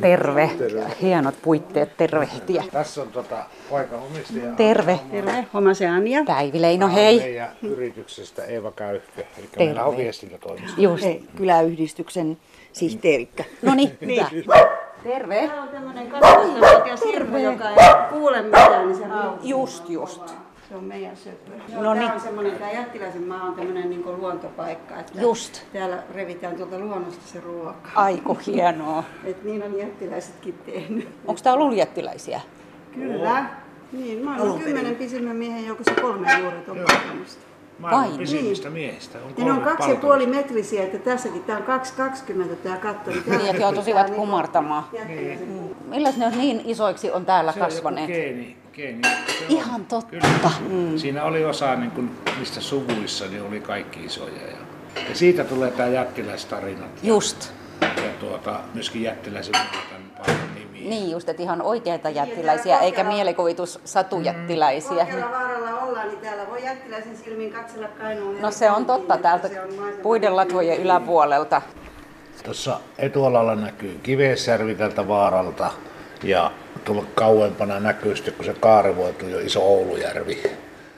Terve. Hienot puitteet tervehtiä. Tässä on tota paikan omistaja. Terve. Terve, Homa se Anja. Päivi Leino, hei. Meidän yrityksestä Eeva Käyhkö. Eli meillä on viestintätoimisto. Just. Ei, kyläyhdistyksen sihteerikkö. No niin, hyvä. Terve. Tää on tämmönen 12-vuotias hirmu, joka ei kuule mitään, niin se on Just, just. Se on meidän söpö. No No niin. niin. on semmoinen, tämä jättiläisen maa on tämmöinen niin luontopaikka. Että Just. Täällä revitään tuolta luonnosta se ruoka. Aiku hienoa. Et niin on jättiläisetkin tehnyt. Onko täällä ollut jättiläisiä? Kyllä. Niin, mä olen kymmenen pisimmän miehen joukossa kolme juuret on palkamusta. Maailman Vai pisimmistä miehistä. On Ja ne on kaksi ja puoli metrisiä, että tässäkin tämä on 2,20 tämä katto. Niin, Niin, että joo, tosi hyvät kumartamaan. Jättiläisen Mm. Milläs ne on niin isoiksi on täällä Se on joku geeni. geeni. Se on. Ihan totta. Kyllä. Siinä oli osa, niin kuin, mistä suvuissa niin oli kaikki isoja. Ja, ja siitä tulee tämä jättiläistarinat. Just. Ja tuota, myöskin jättiläisen nimi. Niin just, että ihan oikeita jättiläisiä, eikä mielikuvitus satujättiläisiä. Korkealla vaaralla ollaan, niin täällä voi jättiläisen silmin katsella Kainuun. No se on totta täältä on puiden latvojen yläpuolelta. Tuossa etualalla näkyy Kivesjärvi tältä vaaralta ja tuolla kauempana näkyy sitten, kun se kaarivoituu jo iso Oulujärvi.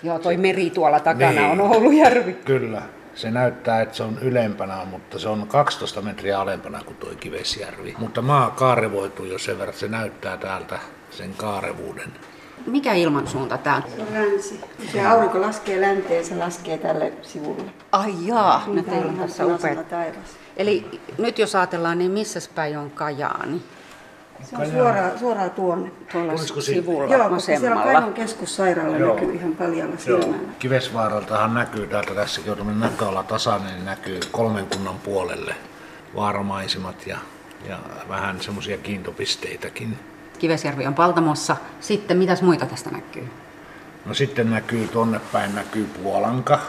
Joo, toi meri tuolla takana Niin. on Oulujärvi. Kyllä. Se näyttää, että se on ylempänä, mutta se on 12 metriä alempana kuin tuo Kivesjärvi. Mutta maa kaarevoituu jo sen verran, että se näyttää täältä sen kaarevuuden. Mikä ilmansuunta tää on? Se on länsi. Se aurinko laskee länteen, se laskee tälle sivulle. Ai jaa, no Niin, teillä on tässä upeat. Eli nyt jos ajatellaan, niin missä päin on Kajaani? Se on suoraan, suoraan tuonne. Tuolla Olisiko sivulla Joo, koska siellä vasemmalla. Kainuun keskussairaala Joo. näkyy ihan paljalla silmällä. Kivesvaaraltahan näkyy täältä tässäkin on tämmöinen näköala tasainen, niin näkyy kolmen kunnan puolelle vaaramaisemat ja, ja vähän semmoisia kiintopisteitäkin. Kivesjärvi on Paltamossa. Sitten mitäs muita tästä näkyy? No sitten näkyy tonne päin näkyy Puolanka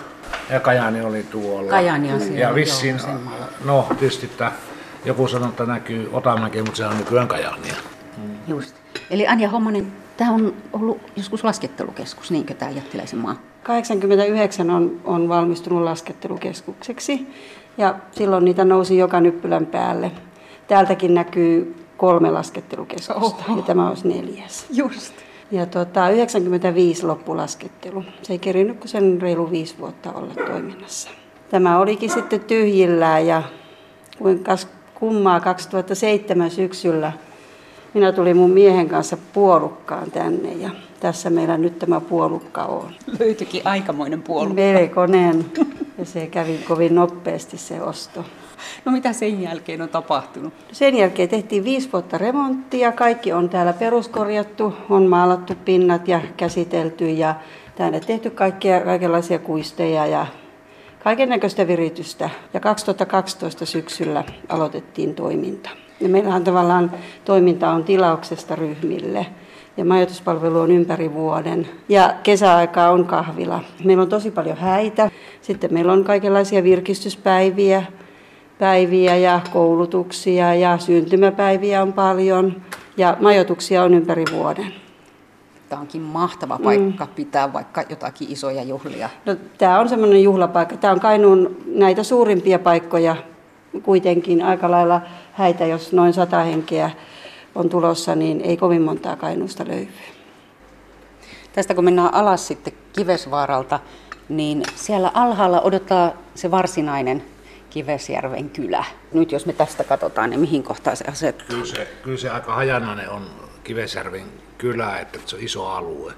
ja Kajani oli tuolla. Kajaani on siellä, Ja vissiin, joo, no tietysti tää, joku sanoo, että näkyy Otamäki, mutta se on nykyään Kajaania. Just. Eli Anja Hommonen, tämä on ollut joskus laskettelukeskus, niinkö tämä jättiläisen maa? 89 on, on valmistunut laskettelukeskukseksi ja silloin niitä nousi joka nyppylän päälle. Täältäkin näkyy kolme laskettelukeskusta Oho. ja tämä olisi neljäs. Just. Ja tota, 95 loppulaskettelu. Se ei kerinyt kuin sen reilu viisi vuotta olla toiminnassa. Tämä olikin sitten tyhjillään ja kuinkas kummaa 2007 syksyllä minä tulin mun miehen kanssa puolukkaan tänne ja tässä meillä nyt tämä puolukka on. Löytyikin aikamoinen puolue. Melkoinen ja se kävi kovin nopeasti se osto. No mitä sen jälkeen on tapahtunut? Sen jälkeen tehtiin viisi vuotta remonttia, kaikki on täällä peruskorjattu, on maalattu pinnat ja käsitelty ja tänne tehty kaikkia, kaikenlaisia kuisteja ja kaiken näköistä viritystä. Ja 2012 syksyllä aloitettiin toiminta. Ja meillähän tavallaan toiminta on tilauksesta ryhmille ja majoituspalvelu on ympäri vuoden. Ja kesäaikaa on kahvila. Meillä on tosi paljon häitä. Sitten meillä on kaikenlaisia virkistyspäiviä, päiviä ja koulutuksia ja syntymäpäiviä on paljon ja majoituksia on ympäri vuoden. Tämä onkin mahtava paikka mm. pitää vaikka jotakin isoja juhlia. No, tämä on semmoinen juhlapaikka. Tämä on Kainuun näitä suurimpia paikkoja kuitenkin aika lailla häitä, jos noin sata henkeä on tulossa, niin ei kovin montaa Kainuusta löydy. Tästä kun mennään alas sitten Kivesvaaralta, niin siellä alhaalla odottaa se varsinainen Kivesjärven kylä. Nyt jos me tästä katsotaan, niin mihin kohtaan se asettuu? Kyllä se, kyllä se aika hajanainen on Kivesjärven kylä, että se on iso alue.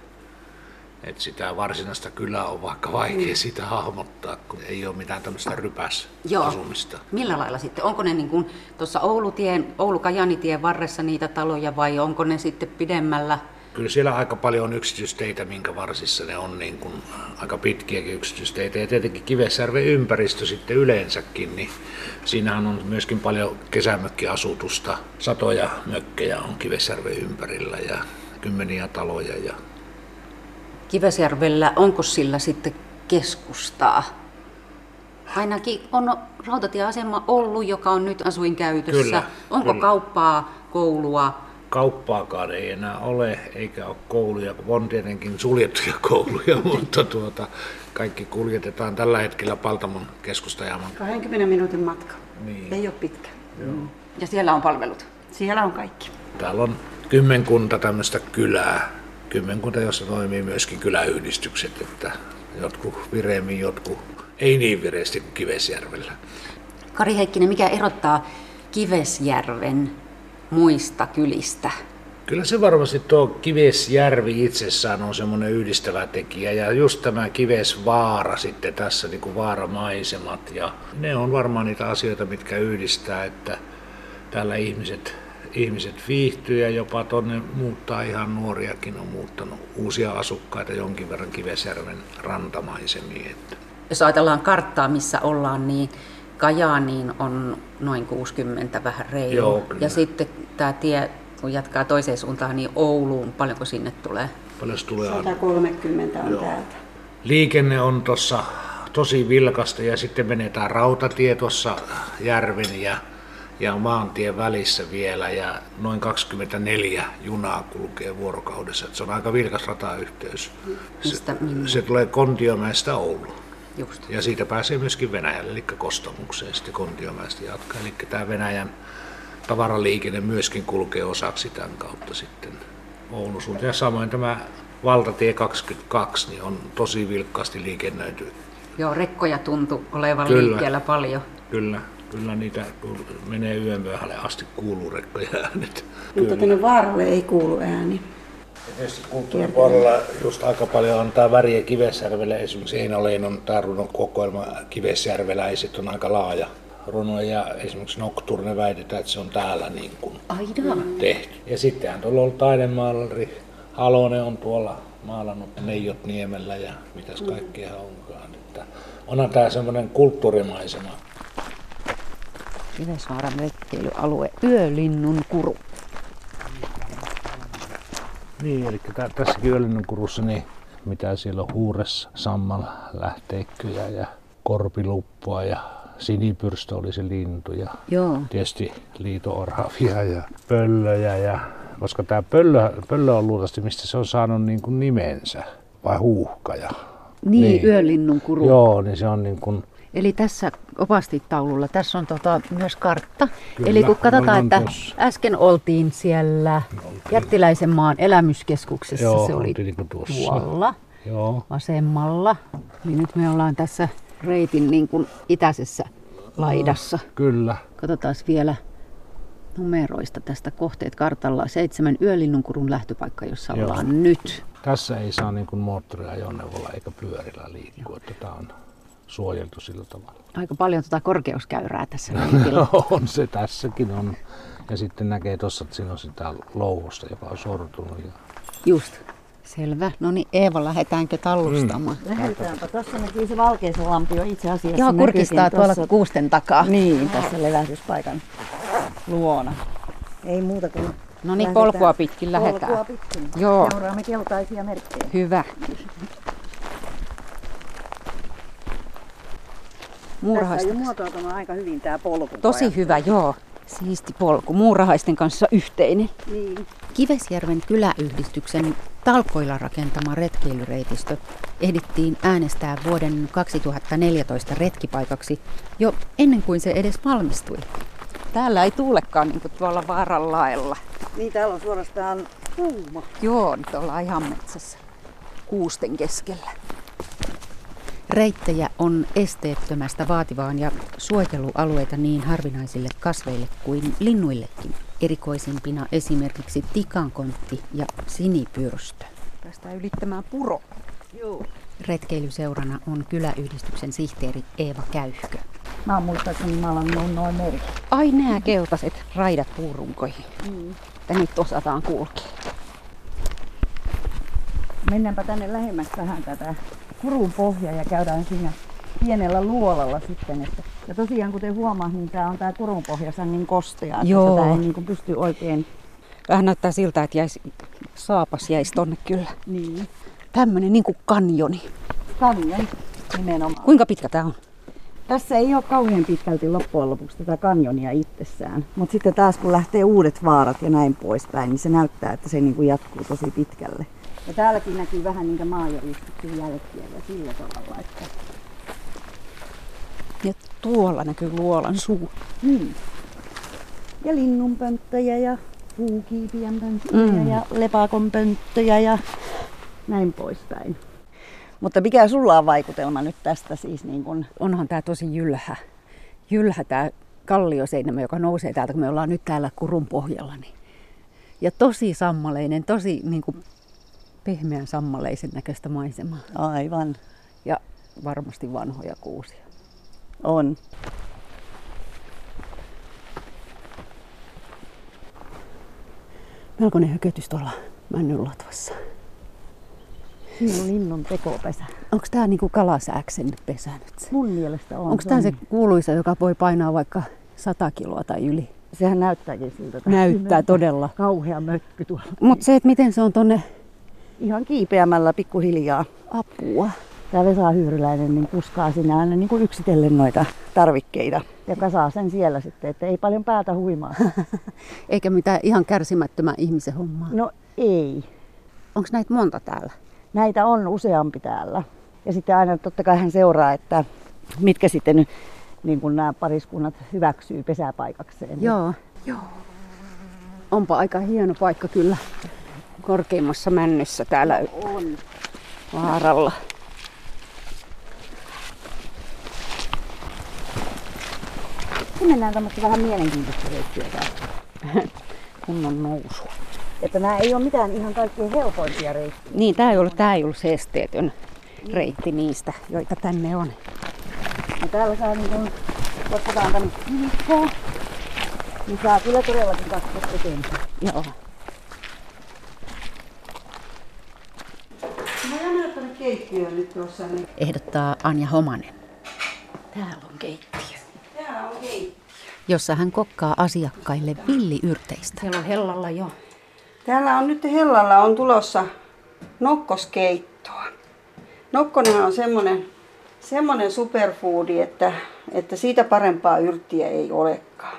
Et sitä varsinaista kylää on vaikka vaikea sitä hahmottaa, kun ei ole mitään tämmöistä rypäsasumista. Millä lailla sitten? Onko ne niin tuossa Oulutien, Oulu-Kajanitien varressa niitä taloja vai onko ne sitten pidemmällä? Kyllä siellä aika paljon on yksityisteitä, minkä varsissa ne on niin kuin aika pitkiäkin yksityisteitä. Ja tietenkin Kivesjärven ympäristö sitten yleensäkin, niin siinähän on myöskin paljon kesämökkiasutusta. Satoja mökkejä on Kivesjärven ympärillä ja kymmeniä taloja. Ja Kivesjärvellä, onko sillä sitten keskustaa? Ainakin on rautatieasema ollut, joka on nyt asuinkäytössä. Kyllä, onko kyllä. kauppaa, koulua? kauppaakaan ei enää ole, eikä ole kouluja. On tietenkin suljettuja kouluja, mutta tuota, kaikki kuljetetaan tällä hetkellä Paltamon keskustajaman. 20 minuutin matka. Niin. Ei ole pitkä. Ja siellä on palvelut. Siellä on kaikki. Täällä on kymmenkunta tämmöistä kylää, kymmenkunta, jossa toimii myöskin kyläyhdistykset, että jotkut vireemmin, jotkut ei niin vireesti kuin Kivesjärvellä. Kari Heikkinen, mikä erottaa Kivesjärven muista kylistä? Kyllä se varmasti tuo Kivesjärvi itsessään on semmoinen yhdistävä tekijä ja just tämä Kivesvaara sitten tässä niin kuin vaaramaisemat ja ne on varmaan niitä asioita, mitkä yhdistää, että täällä ihmiset, ihmiset viihtyy ja jopa tonne muuttaa ihan nuoriakin on muuttanut uusia asukkaita jonkin verran Kivesjärven rantamaisemiin. Että Jos ajatellaan karttaa, missä ollaan, niin Kajaaniin on noin 60 vähän reilu. Joo, kyllä. ja sitten tämä tie, kun jatkaa toiseen suuntaan, niin Ouluun, paljonko sinne tulee? paljon se tulee 130 on Joo. täältä. Liikenne on tuossa tosi vilkasta ja sitten menetään rautatie tuossa järven ja, ja maantien välissä vielä ja noin 24 junaa kulkee vuorokaudessa. Et se on aika vilkas ratayhteys. Mistä? Se, se tulee Kontiomäestä Ouluun. Just. Ja siitä pääsee myöskin Venäjälle, eli Kostamukseen sitten Kontiomäestä jatkaa. Eli tämä Venäjän tavaraliikenne myöskin kulkee osaksi tämän kautta sitten Oulun suuntaan. Ja samoin tämä valtatie 22 niin on tosi vilkkaasti liikennöity. Joo, rekkoja tuntuu olevan Kyllä. liikkeellä paljon. Kyllä, kyllä niitä menee yön myöhälle asti kuuluu rekkoja äänet. Mutta tänne vaaralle ei kuulu ääni. Tietysti kulttuuripuolella just aika paljon antaa väriä Kivesjärvelle. Esimerkiksi Eino Leinon tämä runon kokoelma Kivesjärveläiset on aika laaja runo ja esimerkiksi Nocturne väitetään, että se on täällä niin kuin Aina. tehty. Ja sittenhän tuolla on ollut taidemaalari Halonen on tuolla maalannut Neijot Niemellä ja mitäs kaikkea onkaan. Että onhan tämä semmoinen kulttuurimaisema. Kivesvaaran retkeilyalue, Yölinnun kuru. Niin, eli tä- tässäkin Yölinnunkurussa, niin mitä siellä on huures, sammal, lähteikkyjä ja korpiluppua ja sinipyrstö oli se lintu ja Joo. tietysti liito-oravia ja pöllöjä. Ja, koska tämä pöllö, pöllö on luultavasti, mistä se on saanut niin kuin nimensä, vai huuhkaja. Niin, Niin. Yölinnun kuru. Joo, niin se on niin kuin, Eli tässä opastitaululla, tässä on tota myös kartta. Kyllä, Eli kun katsotaan, että tossa. äsken oltiin siellä Jättiläisen maan elämyskeskuksessa, Joo, se oli oltiin tuossa. tuolla joo, vasemmalla. Niin nyt me ollaan tässä reitin niin kuin itäisessä laidassa. kyllä. Katsotaan vielä numeroista tästä kohteet kartalla. Seitsemän Yölinnunkurun lähtöpaikka, jossa Joo. ollaan nyt. Tässä ei saa niin moottoriajoneuvolla eikä pyörillä liikkua, tämä on suojeltu sillä tavalla. Aika paljon tuota korkeuskäyrää tässä on se tässäkin on. Ja sitten näkee tuossa, että siinä on sitä louhosta, joka on sortunut. Ja... Just. Selvä. No niin Eeva, lähdetäänkö tallustamaan? Lähdetäänpä. Tuossa näkyy se Valkeisonlampi jo itse asiassa. Joo, kurkistaa tuolla tuossa- kuusten takaa. Niin, tässä levähdyspaikan luona. Ei muuta kuin No niin, polkua pitkin lähdetään. Polkua pitkin. Joo. Seuraamme keltaisia merkkejä. Hyvä. Muurahaisten on jo muotoutunut aika hyvin tämä polku. Tosi hyvä, joo. Siisti polku. Muurahaisten kanssa yhteinen. Niin. Kivesjärven kyläyhdistyksen talkoilla rakentama retkeilyreitistö ehdittiin äänestää vuoden 2014 retkipaikaksi jo ennen kuin se edes valmistui. Täällä ei tuulekaan niin kuin tuolla vaaran laella. Niin, täällä on suorastaan kuuma. Joo, nyt ollaan ihan metsässä kuusten keskellä. Reittejä on esteettömästä vaativaan ja suojelualueita niin harvinaisille kasveille kuin linnuillekin. Erikoisimpina esimerkiksi tikankontti ja sinipyrstö. Tästä ylittämään puro. Joo. Retkeilyseurana on kyläyhdistyksen sihteeri Eeva Käyhkö. Mä oon muistaakseni maalannut noin merkit. Ai nämä keltaiset raidat puurunkoihin. Mm. Ja nyt osataan kulkea. Mennäänpä tänne lähemmäksi vähän tätä kurun pohjaa ja käydään siinä pienellä luolalla sitten. Että, ja tosiaan kuten huomaat, niin tämä on tämä kurun pohja niin kostea, että Joo. ei niin kuin pysty oikein Vähän näyttää siltä, että jäisi, saapas jäisi tonne kyllä. niin. Tämmönen niin kuin kanjoni. Kanjon nimenomaan. Kuinka pitkä tää on? Tässä ei ole kauhean pitkälti loppujen lopuksi tätä kanjonia itsessään. Mutta sitten taas kun lähtee uudet vaarat ja näin poispäin, niin se näyttää, että se niin kuin jatkuu tosi pitkälle. Ja täälläkin näkyy vähän niitä maajäristyksen jälkiä ja sillä tavalla, että Ja tuolla näkyy luolan suu. niin. Ja linnunpönttöjä ja puukiipien pönttöjä mm. ja lepakon pönttöjä ja näin poispäin. Mutta mikä sulla on vaikutelma nyt tästä siis? Niin kun... Onhan tämä tosi jylhä. Jylhä tämä kallioseinämä, joka nousee täältä, kun me ollaan nyt täällä kurun pohjalla. Niin. Ja tosi sammaleinen, tosi niin kuin pehmeän sammaleisen näköistä maisemaa. Aivan. Ja varmasti vanhoja kuusia. On. Melkoinen hökötys tuolla männynlatvassa. Siinä on linnun tekopesä. Onko tämä niinku kalasääksen pesä nyt? Mun mielestä on. Onko tämä se kuuluisa, joka voi painaa vaikka 100 kiloa tai yli? Sehän näyttääkin siltä. Näyttää todella. Kauhea mökky tuolla. Mutta se, että miten se on tonne... Ihan kiipeämällä pikkuhiljaa. Apua. Tämä Vesa Hyyryläinen niin kuskaa sinä aina niin kuin yksitellen noita tarvikkeita. Ja kasaa sen siellä sitten, että ei paljon päätä huimaa. Eikä mitään ihan kärsimättömän ihmisen hommaa. No ei. Onko näitä monta täällä? Näitä on useampi täällä. Ja sitten aina totta kai hän seuraa, että mitkä sitten niin kuin nämä pariskunnat hyväksyy pesäpaikakseen. Joo. Joo. Onpa aika hieno paikka kyllä korkeimmassa männyssä täällä on. vaaralla. Sitten mennään tämmöistä vähän mielenkiintoista reittiä täällä. Kunnon nousu. Että nämä ei ole mitään ihan kaikkein helpoimpia reittejä. Niin, tämä ei ollut, tämä ei ollut se esteetön reitti niistä, joita tänne on. Ja täällä saa niin kun, otetaan tänne kivikkoa, niin saa kyllä todellakin katsoa eteenpäin. Joo. Keittiöön nyt tuossa. Niin... Ehdottaa Anja Homanen. Täällä on keittiö. Täällä on keittiö. Jossa hän kokkaa asiakkaille villiyrteistä. Siellä on hellalla jo. Täällä on nyt hellalla on tulossa nokkoskeittoa. Nokkonenhan on semmoinen semmoinen superfoodi, että, että siitä parempaa yrttiä ei olekaan.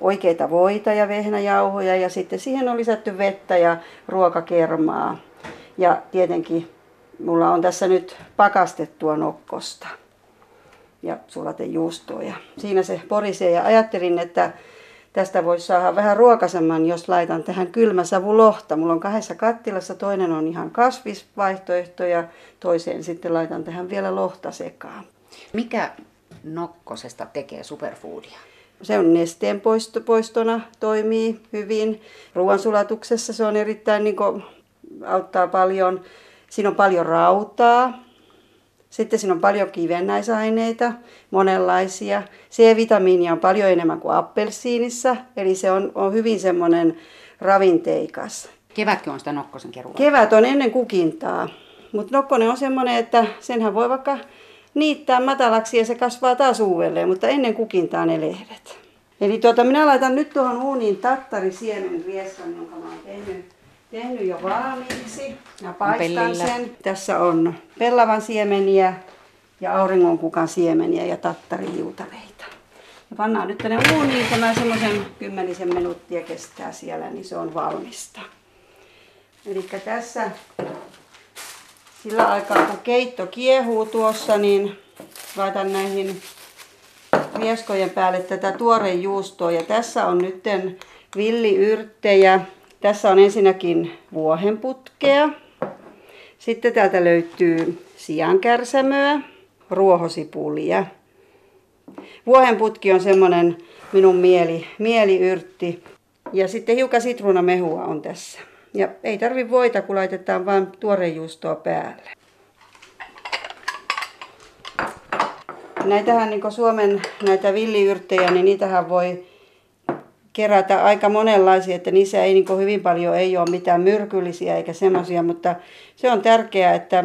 Oikeita voita ja vehnäjauhoja ja sitten siihen on lisätty vettä ja ruokakermaa. Ja tietenkin mulla on tässä nyt pakastettua nokkosta ja sulatejuustoa. Ja siinä se porisee ja ajattelin, että tästä voisi saada vähän ruokasemman, jos laitan tähän kylmäsavulohta. Mulla on kahdessa kattilassa, toinen on ihan kasvisvaihtoehto ja toiseen sitten laitan tähän vielä lohta sekaan. Mikä nokkosesta tekee superfoodia? Se on nesteen poisto, poistona, toimii hyvin. Ruoansulatuksessa se on erittäin, niin kuin, auttaa paljon. Siinä on paljon rautaa, sitten siinä on paljon kivennäisaineita, monenlaisia. C-vitamiinia on paljon enemmän kuin appelsiinissa, eli se on, on hyvin semmoinen ravinteikas. Kevätkö on sitä nokkosen kerua? Kevät on ennen kukintaa, mutta nokkonen on semmoinen, että senhän voi vaikka niittää matalaksi ja se kasvaa taas uudelleen, mutta ennen kukintaa ne lehdet. Eli tuota, minä laitan nyt tuohon uuniin tattarisiemen rieskan, jonka mä oon tehnyt tehnyt jo valmiiksi ja paistan sen. Tässä on pellavan siemeniä ja auringonkukan siemeniä ja tattarijuutaleita. Ja pannaan nyt tänne uuniin, tämä semmoisen kymmenisen minuuttia kestää siellä, niin se on valmista. Eli tässä sillä aikaa kun keitto kiehuu tuossa, niin laitan näihin rieskojen päälle tätä tuorejuustoa. Ja tässä on nytten villiyrttejä, tässä on ensinnäkin vuohenputkea. Sitten täältä löytyy siankärsämöä, ruohosipulia. Vuohenputki on semmoinen minun mieli, mieliyrtti. Ja sitten hiukan sitruunamehua on tässä. Ja ei tarvi voita, kun laitetaan vain tuorejuustoa päälle. Näitähän niin Suomen näitä villiyrttejä, niin niitähän voi kerätä aika monenlaisia, että niissä ei niin hyvin paljon ei ole mitään myrkyllisiä eikä semmoisia, mutta se on tärkeää, että,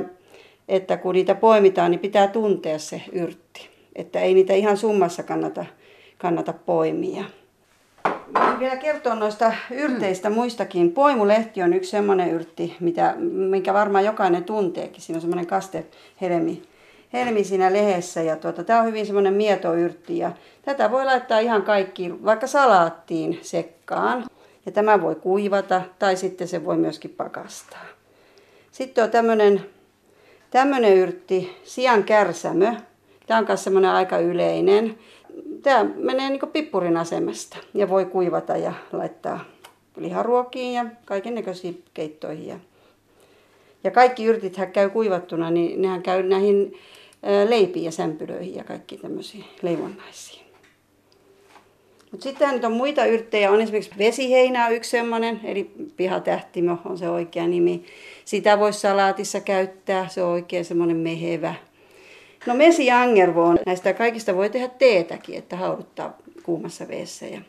että kun niitä poimitaan, niin pitää tuntea se yrtti. Että ei niitä ihan summassa kannata, kannata poimia. Mä vielä kertoa noista yrteistä mm. muistakin. Poimulehti on yksi semmoinen yrtti, mitä, minkä varmaan jokainen tunteekin. Siinä on semmoinen kastehelmi helmi siinä lehdessä. Ja tuota, tämä on hyvin semmoinen mietoyrtti ja tätä voi laittaa ihan kaikkiin, vaikka salaattiin sekkaan. Ja tämä voi kuivata tai sitten se voi myöskin pakastaa. Sitten on tämmöinen, tämmöinen yrtti, sian kärsämö. Tämä on myös semmoinen aika yleinen. tämä menee niin pippurin asemasta ja voi kuivata ja laittaa liharuokiin ja kaiken näköisiin keittoihin. Ja, kaikki yrtithän käy kuivattuna, niin nehän käy näihin leipiin ja sämpylöihin ja kaikki tämmöisiin leivonnaisiin. Mutta sitten on muita yrttejä, on esimerkiksi vesiheinä yksi semmoinen, eli pihatähtimö on se oikea nimi. Sitä voisi salaatissa käyttää, se on oikein semmoinen mehevä. No mesi angervoon, näistä kaikista voi tehdä teetäkin, että hauduttaa kuumassa veessä ja,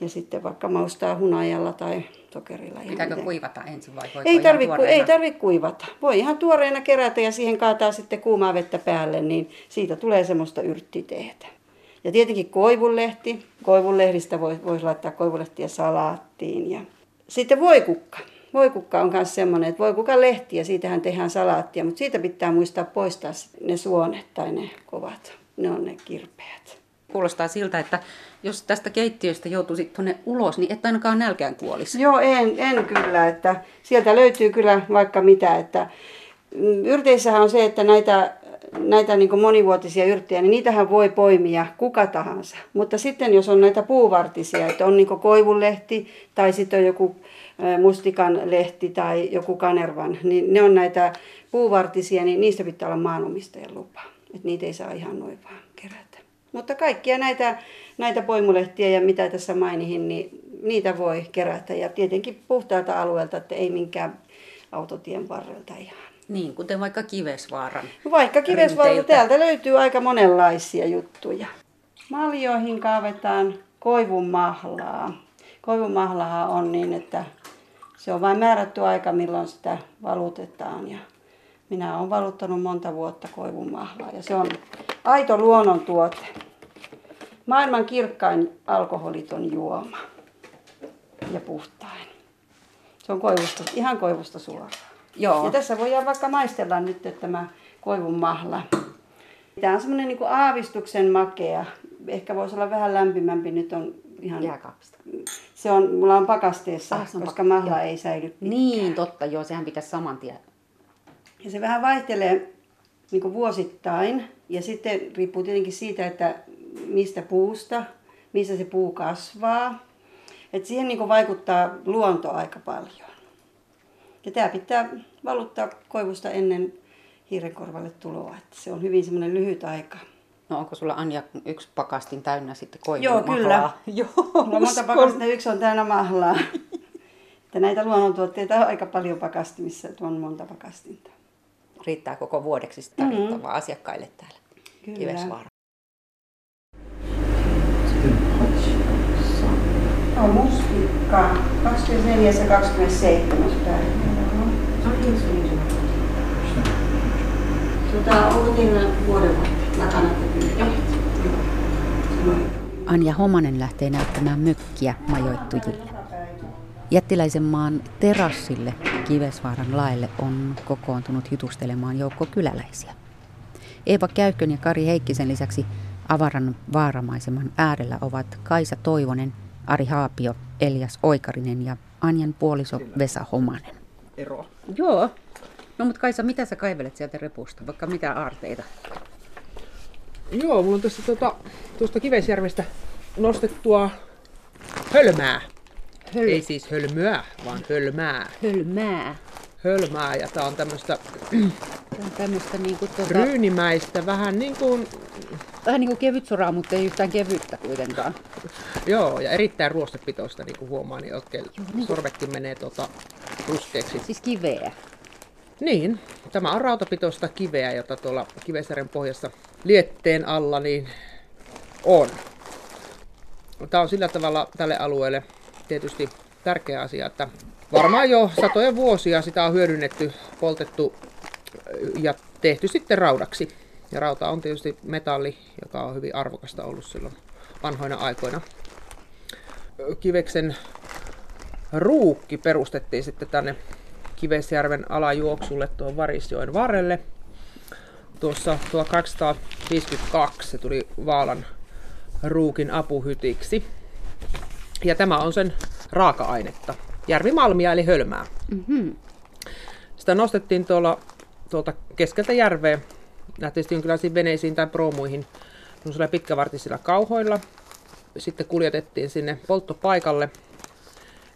ja sitten vaikka maustaa hunajalla tai sokerilla. Pitääkö kuivata ensin vai ei tarvitse ei tarvi kuivata. Voi ihan tuoreena kerätä ja siihen kaataa sitten kuumaa vettä päälle, niin siitä tulee semmoista yrttiteetä. Ja tietenkin koivunlehti. Koivunlehdistä voisi vois laittaa koivunlehtiä salaattiin. Ja sitten voikukka. Voikukka on myös semmoinen, että voikukan lehti ja siitähän tehdään salaattia, mutta siitä pitää muistaa poistaa ne suonet tai ne kovat. Ne on ne kirpeät. Kuulostaa siltä, että jos tästä keittiöstä joutuisit tuonne ulos, niin et ainakaan nälkään kuolisi. Joo, en, en kyllä. Että sieltä löytyy kyllä vaikka mitä. Että mm, yrteissähän on se, että näitä näitä niin monivuotisia yrttejä, niin niitähän voi poimia kuka tahansa. Mutta sitten jos on näitä puuvartisia, että on niin koivunlehti tai sitten on joku mustikan lehti tai joku kanervan, niin ne on näitä puuvartisia, niin niistä pitää olla maanomistajan lupa. Että niitä ei saa ihan noin vaan. Mutta kaikkia näitä, näitä poimulehtiä ja mitä tässä mainihin, niin niitä voi kerätä. Ja tietenkin puhtaalta alueelta, että ei minkään autotien varrelta ihan. Niin, kuten vaikka Kivesvaaran. Vaikka Kivesvaaran, täältä löytyy aika monenlaisia juttuja. Maljoihin kaavetaan koivun mahlaa. Koivun mahlaa on niin, että se on vain määrätty aika, milloin sitä valutetaan. Ja minä olen valuttanut monta vuotta koivun mahlaa ja se on aito luonnontuote. Maailman kirkkain alkoholiton juoma ja puhtain. Se on koivusta, ihan koivusta suoraan. Joo. Ja tässä voidaan vaikka maistella nyt tämä koivun mahla. Tämä on semmoinen niin aavistuksen makea. Ehkä voisi olla vähän lämpimämpi. Nyt on ihan... Jääkaapista. Se on, mulla on pakasteessa, ah, on koska pak- mahla joo. ei säily pitkään. Niin, totta, joo, sehän pitäisi saman tien. Ja se vähän vaihtelee niin vuosittain. Ja sitten riippuu tietenkin siitä, että mistä puusta, missä se puu kasvaa. Et siihen niin vaikuttaa luonto aika paljon. Ja tämä pitää valuttaa koivusta ennen hiirenkorvalle tuloa. Että se on hyvin semmoinen lyhyt aika. No onko sulla Anja yksi pakastin täynnä sitten koivun Joo, mahlaa? kyllä. Joo, no, monta pakastinta, yksi on täynnä mahlaa. että näitä luonnontuotteita on aika paljon pakastimissa, että on monta pakastinta. Riittää koko vuodeksi tarvittavaa mm-hmm. asiakkaille täällä Kyllä. Kivesvaara. On mustikka 24 ja 27 päivä. Tota, onko teillä vuoden takana Anja Homanen lähtee näyttämään mökkiä majoittujille. Jättiläisen maan terassille Kivesvaaran laelle on kokoontunut jutustelemaan joukko kyläläisiä. Eeva Käykkön ja Kari Heikkisen lisäksi avaran vaaramaiseman äärellä ovat Kaisa Toivonen, Ari Haapio, Elias Oikarinen ja Anjan puoliso Vesa Homanen. Ero. Joo. No mutta Kaisa, mitä sä kaivelet sieltä repusta, vaikka mitä aarteita? Joo, mulla on tuossa tuota, tuosta Kivesjärvestä nostettua hölmää. Höl... Ei siis hölmöä, vaan hölmää. Hölmää. Hölmää ja tää on tämmöstä... Tää on tämmöstä niinku tuota... Ryynimäistä, vähän niin kuin... Vähän niin kuin kevyt soraa, mutta ei yhtään kevyttä kuitenkaan. Joo, ja erittäin ruostepitoista, niin kuin huomaa, niin oikein Joo, niin. sorvetkin menee tuota ruskeaksi. Siis kiveä. Niin, tämä on rautapitoista kiveä, jota tuolla Kivesären pohjassa lietteen alla niin on. Tämä on sillä tavalla tälle alueelle tietysti tärkeä asia, että varmaan jo satoja vuosia sitä on hyödynnetty, poltettu ja tehty sitten raudaksi. Ja rauta on tietysti metalli, joka on hyvin arvokasta ollut silloin vanhoina aikoina. Kiveksen ruukki perustettiin sitten tänne Kivesjärven alajuoksulle tuon Varisjoen varrelle. Tuossa 1252 se tuli Vaalan ruukin apuhytiksi. Ja tämä on sen raaka-ainetta. Järvimalmia eli hölmää. Mm-hmm. Sitä nostettiin tuolla, tuolta keskeltä järveä. Nähtävästi jonkinlaisiin veneisiin tai semmoisilla pitkävartisilla kauhoilla. Sitten kuljetettiin sinne polttopaikalle.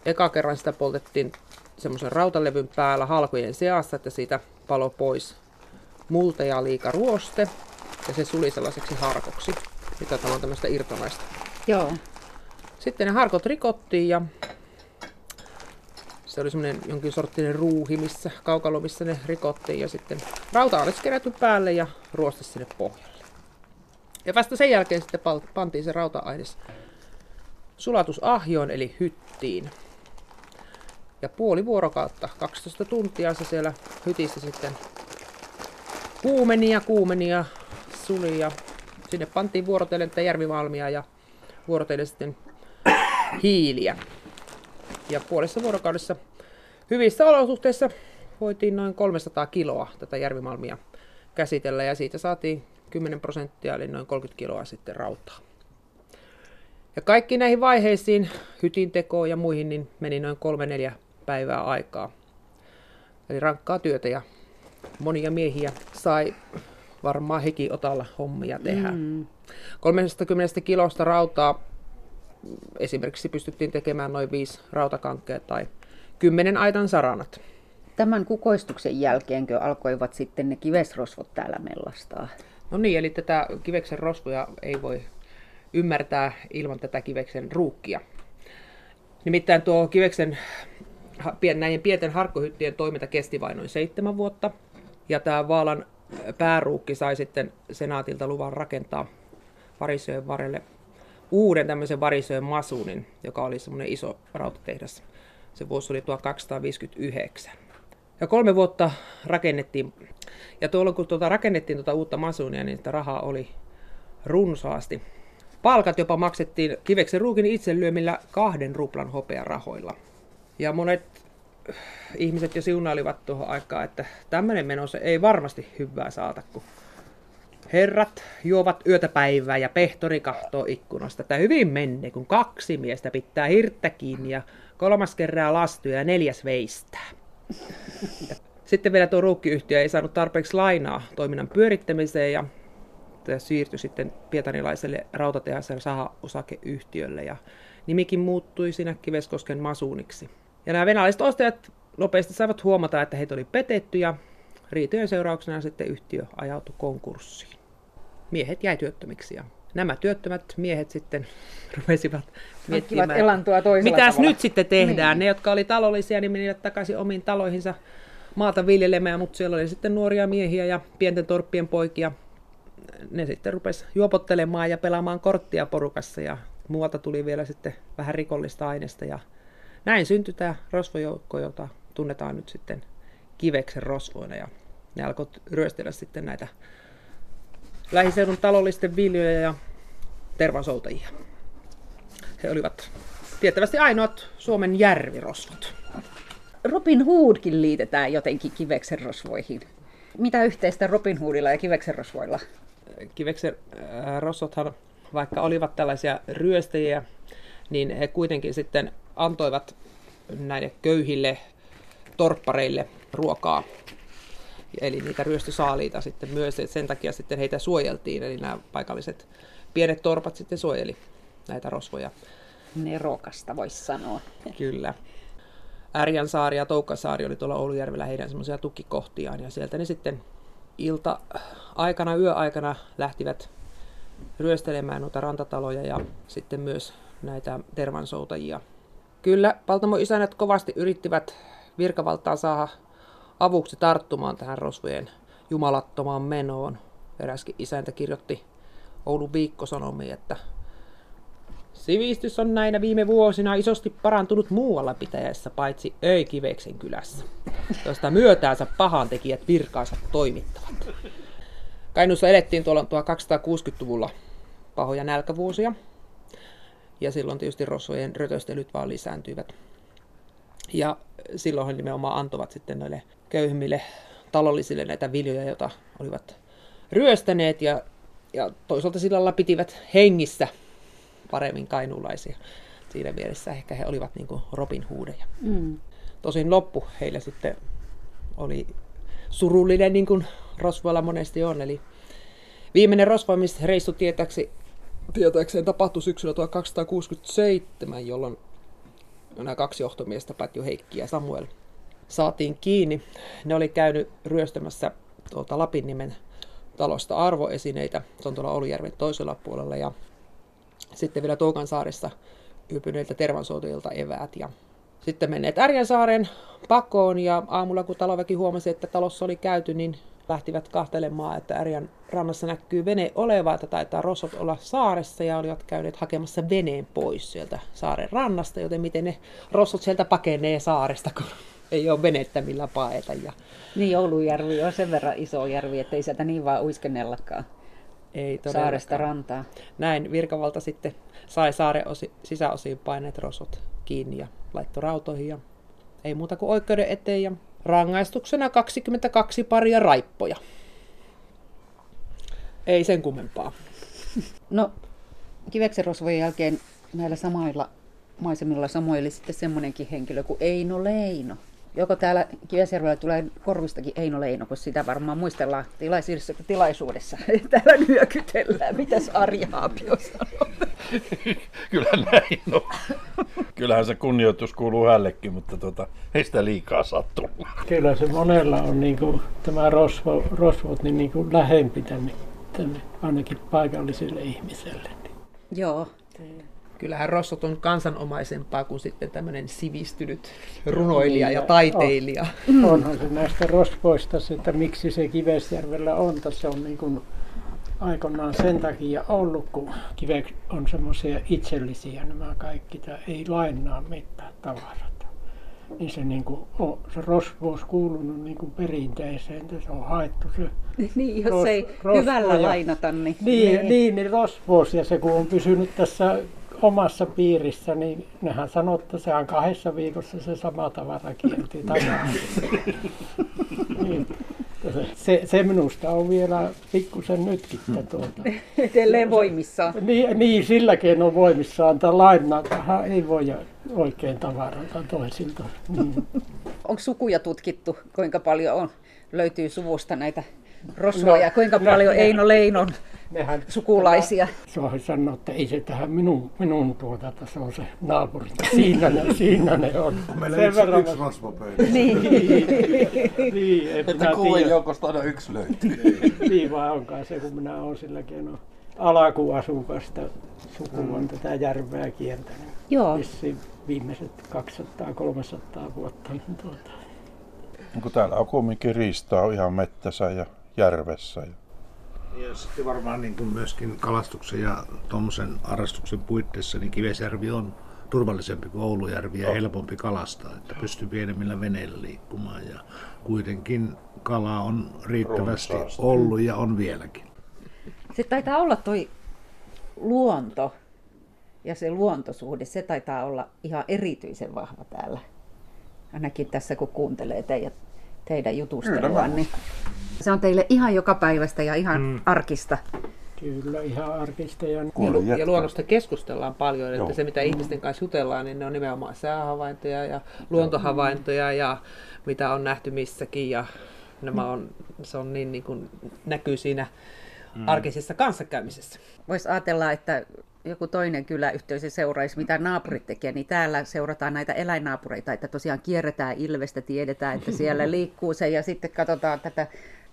Eka kerran sitä poltettiin semmoisen rautalevyn päällä halkojen seassa, että siitä palo pois multa ja liika ruoste. Ja se suli sellaiseksi harkoksi, mitä on tämmöistä irtonaista. Joo. Sitten ne harkot rikottiin ja se oli semmoinen jonkin sorttinen ruuhi, missä, kaukalo, missä ne rikottiin ja sitten rauta oli kerätty päälle ja ruoste sinne pohjalle. Ja vasta sen jälkeen sitten pantiin se rauta-aines sulatusahjoon eli hyttiin. Ja puoli vuorokautta, 12 tuntia se siellä hytissä sitten kuumeni ja kuumeni ja suli ja sinne pantiin vuorotellen järvimalmia ja vuorotellen sitten hiiliä. Ja puolessa vuorokaudessa hyvissä olosuhteissa voitiin noin 300 kiloa tätä järvimalmia käsitellä ja siitä saatiin 10 prosenttia eli noin 30 kiloa sitten rautaa. Ja kaikki näihin vaiheisiin, hytintekoon ja muihin, niin meni noin kolme neljä päivää aikaa. Eli rankkaa työtä ja monia miehiä sai varmaan heki otalla hommia tehdä. Mm. 30 kilosta rautaa esimerkiksi pystyttiin tekemään noin viisi rautakankkea tai kymmenen aitan saranat. Tämän kukoistuksen jälkeenkö alkoivat sitten ne kivesrosvot täällä mellastaa? No niin, eli tätä kiveksen rosvoja ei voi ymmärtää ilman tätä kiveksen ruukkia. Nimittäin tuo kiveksen näiden pienten harkkohyttien toiminta kesti vain noin seitsemän vuotta. Ja tämä Vaalan pääruukki sai sitten senaatilta luvan rakentaa Varisöön varrelle uuden tämmöisen Varisöön masuunin, joka oli semmoinen iso rautatehdas. Se vuosi oli 1259. Ja kolme vuotta rakennettiin. Ja tuolla kun tuota rakennettiin tuota uutta masuunia, niin sitä rahaa oli runsaasti. Palkat jopa maksettiin Kiveksen ruukin itsellyömillä kahden ruplan hopearahoilla. Ja monet ihmiset jo siunailivat tuohon aikaan, että tämmöinen meno se ei varmasti hyvää saata, kun herrat juovat yötä päivää ja pehtori kahtoo ikkunasta. Tämä hyvin menee, kun kaksi miestä pitää hirttä kiinni ja kolmas kerää lastuja ja neljäs veistää. Sitten vielä tuo ruukkiyhtiö ei saanut tarpeeksi lainaa toiminnan pyörittämiseen ja siirtyi sitten pietarilaiselle rautatehaselle saha-osakeyhtiölle ja nimikin muuttui siinä Kiveskosken masuuniksi. Ja nämä venäläiset ostajat nopeasti saivat huomata, että heitä oli petetty ja riitojen seurauksena sitten yhtiö ajautui konkurssiin. Miehet jäi työttömiksi ja nämä työttömät miehet sitten rupesivat miettimään, elantoa toisella mitäs tavalla. nyt sitten tehdään. Niin. Ne, jotka oli talollisia, niin menivät takaisin omiin taloihinsa maata viljelemään, mutta siellä oli sitten nuoria miehiä ja pienten torppien poikia. Ne sitten rupes juopottelemaan ja pelaamaan korttia porukassa ja muualta tuli vielä sitten vähän rikollista aineesta ja näin syntyi tämä rosvojoukko, jota tunnetaan nyt sitten kiveksen rosvoina ja ne alkoivat ryöstellä sitten näitä lähiseudun talollisten viljoja ja tervasoutajia. He olivat tiettävästi ainoat Suomen järvirosvot. Robin Hoodkin liitetään jotenkin kiveksen rosvoihin. Mitä yhteistä Robin Hoodilla ja kiveksen rosvoilla? Kiveksen äh, rosvothan, vaikka olivat tällaisia ryöstäjiä, niin he kuitenkin sitten antoivat näille köyhille torppareille ruokaa. Eli niitä ryöstösaaliita sitten myös, että sen takia sitten heitä suojeltiin, eli nämä paikalliset pienet torpat sitten suojeli näitä rosvoja. Nerokasta voisi sanoa. Kyllä. Ärjänsaari ja Toukkasaari oli tuolla Oulujärvellä heidän semmoisia tukikohtiaan, ja sieltä ne sitten ilta aikana, yöaikana lähtivät ryöstelemään noita rantataloja ja sitten myös näitä tervansoutajia. Kyllä, Paltamo isännät kovasti yrittivät virkavaltaa saada avuksi tarttumaan tähän rosvojen jumalattomaan menoon. Eräskin isäntä kirjoitti Oulun viikkosanomiin, että Sivistys on näinä viime vuosina isosti parantunut muualla pitäjässä, paitsi Öikiveksen kylässä, josta myötäänsä pahantekijät virkaansa toimittavat. Kainuussa elettiin tuolla 1260-luvulla pahoja nälkävuosia, ja silloin tietysti rosvojen rötöstelyt vaan lisääntyivät. Ja silloin he nimenomaan antoivat sitten noille köyhimmille talollisille näitä viljoja, joita olivat ryöstäneet ja, ja toisaalta sillä lailla pitivät hengissä paremmin kainuulaisia. Siinä mielessä ehkä he olivat niin kuin Robin Hoodeja. Mm. Tosin loppu heillä sitten oli surullinen, niin kuin Rosvoilla monesti on. Eli Viimeinen rosvoimisreissu tietääksi, tietääkseen tapahtui syksyllä 1267, jolloin nämä kaksi johtomiestä, Pätjo Heikki ja Samuel, saatiin kiinni. Ne oli käynyt ryöstämässä tuota Lapinnimen talosta arvoesineitä. Se on tuolla Oulujärven toisella puolella. Ja sitten vielä Toukansaaressa ypyneiltä tervansoitajilta eväät. Ja sitten menneet Ärjänsaaren pakoon ja aamulla kun taloväki huomasi, että talossa oli käyty, niin lähtivät kahtelemaan, että Ärjän rannassa näkyy vene oleva, että taitaa rosot olla saaressa ja olivat käyneet hakemassa veneen pois sieltä saaren rannasta, joten miten ne rosot sieltä pakenee saaresta, kun ei ole venettä millä paeta. Ja Niin Oulujärvi on sen verran iso järvi, että ei sieltä niin vaan uiskennellakaan ei todellakaan. saaresta rantaa. Näin virkavalta sitten sai saaren osi, sisäosiin paineet rosot kiinni ja laittoi rautoihin ja ei muuta kuin oikeuden eteen ja rangaistuksena 22 paria raippoja. Ei sen kummempaa. No, Kiveksen rosvojen jälkeen näillä samoilla maisemilla samoili sitten semmoinenkin henkilö kuin Eino Leino. Joko täällä Kivesjärvellä tulee korvistakin Eino Leino, kun sitä varmaan muistellaan tilaisuudessa, tilaisuudessa. Täällä nyökytellään. Mitäs Arja Haapio sanoo? Kyllä näin on. Kyllähän se kunnioitus kuuluu hänellekin, mutta tota, ei sitä liikaa saa tulla. Kyllä se monella on niin kuin, tämä rosvo, rosvot niin, niin kuin lähempi tänne, tänne ainakin paikallisille ihmiselle. Joo. Kyllähän rossot on kansanomaisempaa kuin sitten tämmöinen sivistynyt runoilija ja taiteilija. Onhan se näistä rosvoista, se, että miksi se Kivesjärvellä on. Tässä on niin kuin aikoinaan sen takia ollut, kun kivet on semmoisia itsellisiä nämä kaikki, tai ei lainaa mitään tavaraa. Niin se, niin kuin, on, se rosvous kuulunut niin kuin perinteeseen, että se on haettu se Niin, jos Ros- ei hyvällä lainata, niin... Niin, niin, niin rosvous ja se kun on pysynyt tässä omassa piirissä, niin nehän sanoo, että sehän kahdessa viikossa se sama tavara kierti takaisin. niin. Se, se, se minusta on vielä pikkusen nytkin. että Tuota. Edelleen voimissaan. Niin, niin, silläkin on voimissaan, että lainatahan ei voi oikein tavarata toisilta. Niin. Onko sukuja tutkittu, kuinka paljon on, löytyy suvusta näitä rosvoja, no, kuinka paljon ne- Eino Leinon Nehän, sukulaisia? Se on sanoa, että ei se tähän minun, minun tuota, se on se naapuri. Siinä ne, siinä ne on. Meillä Sen yksi, verran- yksi rosvopöytä. Niin. Niin, en Että minä kuuden joukosta aina yksi löytyy. Niin vai onkaan se, kun minä olen silläkin no, alakuasukasta sukua on tätä järveä kiertänyt. Joo. Vissiin viimeiset 200-300 vuotta. Niin tuota. Kun täällä on kumminkin riistaa on ihan mettässä ja järvessä. Ja... Ja sitten varmaan niin kuin myöskin kalastuksen ja tuommoisen harrastuksen puitteissa, niin Kivesjärvi on turvallisempi kuin Oulujärvi ja helpompi kalastaa, että pystyy pienemmillä veneillä liikkumaan ja kuitenkin kalaa on riittävästi Runsaasti. ollut ja on vieläkin. Se taitaa olla toi luonto ja se luontosuhde, se taitaa olla ihan erityisen vahva täällä. Ainakin tässä kun kuuntelee teidät, teidän jutustelua, niin se on teille ihan joka päivästä ja ihan mm. arkista. Kyllä ihan arkista. Ja Ja jätkä. luonnosta keskustellaan paljon, että Joo. se mitä ihmisten kanssa jutellaan, niin ne on nimenomaan säähavaintoja ja luontohavaintoja ja mitä on nähty missäkin ja nämä on, se on niin, niin kuin näkyy siinä arkisessa kanssakäymisessä. Voisi ajatella, että joku toinen kyläyhteisö seuraisi, mitä naapurit tekee, niin täällä seurataan näitä eläinnaapureita, että tosiaan kierretään Ilvestä, tiedetään, että siellä liikkuu se ja sitten katsotaan tätä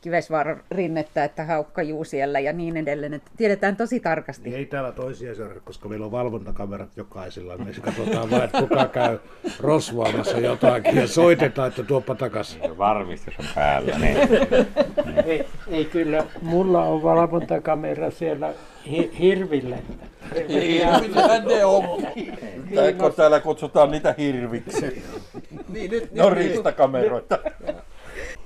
Kivesvaaran rinnettä, että haukka juu siellä ja niin edelleen, että tiedetään tosi tarkasti. Niin ei täällä toisia seurata, koska meillä on valvontakamerat jokaisella. Me katsotaan vain, että kuka käy rosvaamassa jotakin ja soitetaan, että tuoppa takaisin. Varmistus on päällä. Niin. ei, ei kyllä, mulla on valvontakamera siellä hi- hirville. Hirvihän ne on. Täällä kutsutaan niitä hirviksi. Niin, nyt, Ne on ristakameroita.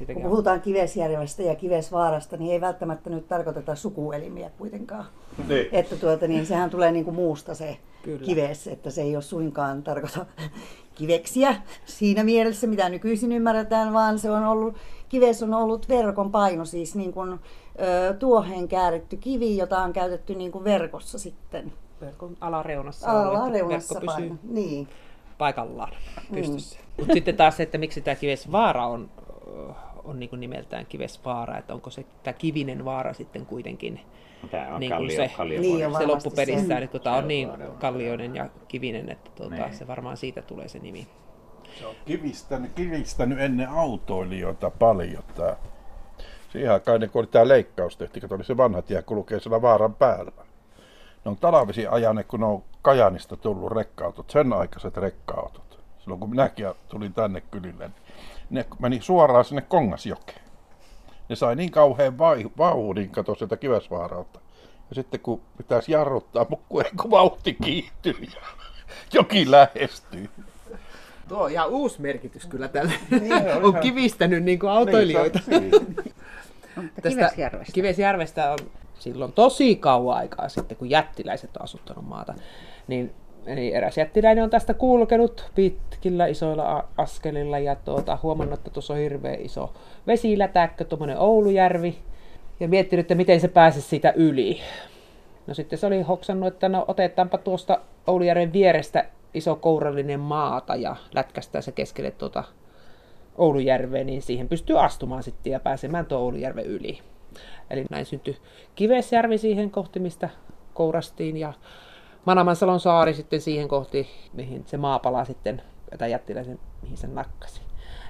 Kun puhutaan Kivesjärvestä ja Kivesvaarasta, niin ei välttämättä nyt tarkoiteta sukuelimiä kuitenkaan. Niin. Että tuota, niin sehän tulee niin kuin muusta se Kyllä. kives, että se ei ole suinkaan tarkoita kiveksiä siinä mielessä, mitä nykyisin ymmärretään, vaan se on ollut, kives on ollut verkon paino, siis niin kuin, ö, tuoheen kääritty kivi, jota on käytetty niin kuin verkossa sitten. verkon alareunassa Alareunassa verkko pysyy paino. Niin. paikallaan pystyssä. Mutta sitten taas se, että miksi tämä Kivesvaara on, on niin kuin nimeltään Kivesvaara, että onko se tämä Kivinen vaara sitten kuitenkin Tämä on niin kuin kallio, se, kallio Niin, se varmasti loppuperissä, se. että kun tämä on niin kallioinen ja kivinen, että tuota, Niin. se varmaan siitä tulee se nimi. Se on kivistänyt, kiristänyt ennen autoilijoita paljon tää. Siihen aikaan, ennen kuin oli tämä leikkaus tehty, kun oli se vanha tie kulkee siellä vaaran päällä. Ne on talvisin ajaneet, kun ne on Kajanista tullut rekka-autot, sen aikaiset rekka-autot. Silloin kun minäkin tulin tänne kylille, niin ne meni suoraan sinne Kongasjokeen. Ne sai niin kauhean vai, vauhdin, kato sieltä Kivesvaaralta. Ja sitten kun pitäisi jarruttaa, mutta kun ei kun vauhti kiihtyy ja joki lähestyy. Tuo on ihan uusi merkitys kyllä tällä. on kivistänyt niin kuin autoilijoita. Mutta Kivesjärvestä. Kivesjärvestä on silloin tosi kauan aikaa sitten, kun jättiläiset on asuttanut maata. Niin, niin eräs jättiläinen on tästä kulkenut pitkillä isoilla askelilla ja tuota, huomannut, että tuossa on hirveän iso vesilätäkkö, tuommoinen Oulujärvi. Ja miettinyt, että miten se pääsisi siitä yli. No sitten se oli hoksannut, että no otetaanpa tuosta Oulujärven vierestä iso kourallinen maata ja lätkästään se keskelle tuota Oulujärveen, niin siihen pystyy astumaan sitten ja pääsemään tuon Oulujärven yli. Eli näin syntyi Kivesjärvi siihen kohti, mistä kourastiin ja Manamansalon saari sitten siihen kohti, mihin se maapala sitten, tai jättiläisen, mihin se nakkasi.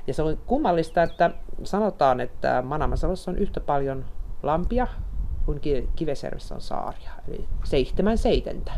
Ja se on kummallista, että sanotaan, että Manamasalossa on yhtä paljon lampia kuin Ki- Kivesjärvessä on saaria, eli seitsemän seitentä.